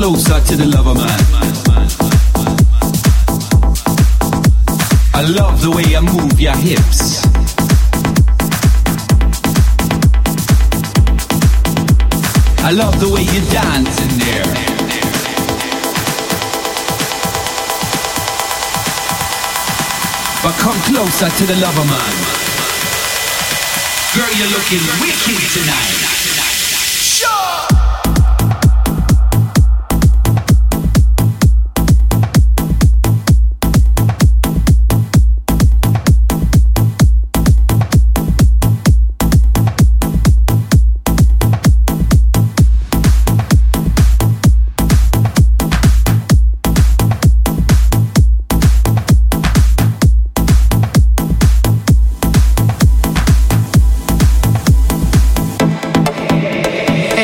closer to the lover man. I love the way you move your hips. I love the way you dance in there. But come closer to the lover man. Girl, you're looking wicked tonight.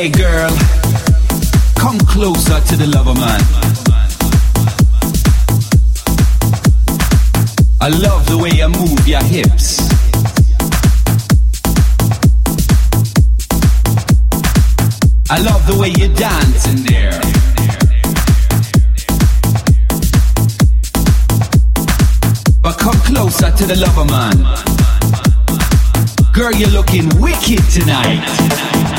Hey girl, come closer to the lover man. I love the way you move your hips. I love the way you dance in there. But come closer to the lover man. Girl, you're looking wicked tonight.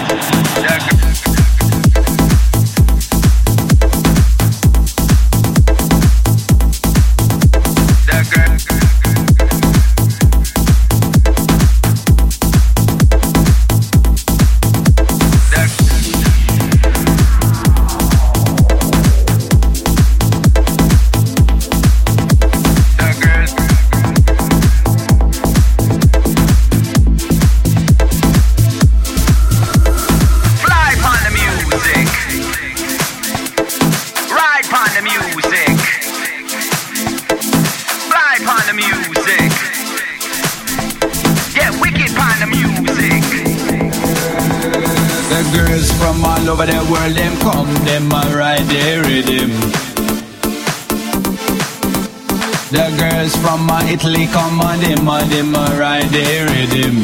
Italy, come on, them, on them, ride their rhythm.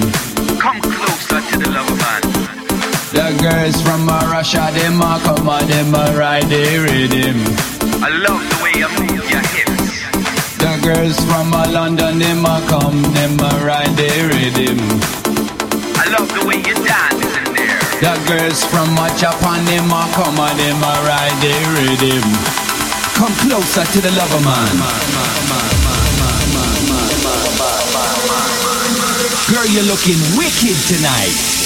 Come closer to the lover man. The girls from uh, Russia, them, come on, them, ride their rhythm. I love the way you move your hips. The girls from London, them, come, them, ride their rhythm. I love the way you dance. The girls from my Japan, them, come on, them, ride their rhythm. Come closer to the lover man. Girl, you're looking wicked tonight.